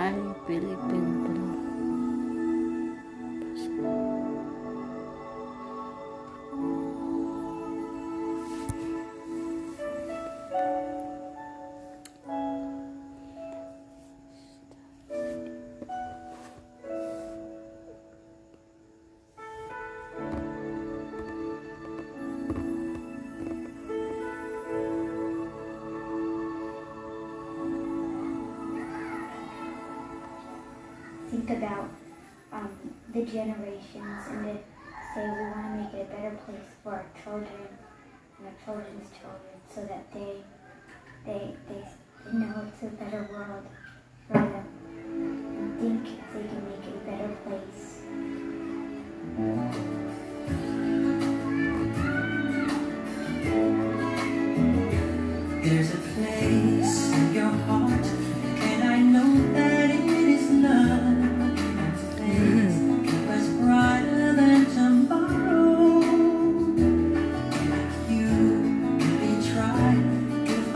I believe in blue. About um, the generations and to say we want to make it a better place for our children and our children's children so that they they they, they know it's a better world for them. And think they can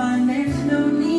find there's no need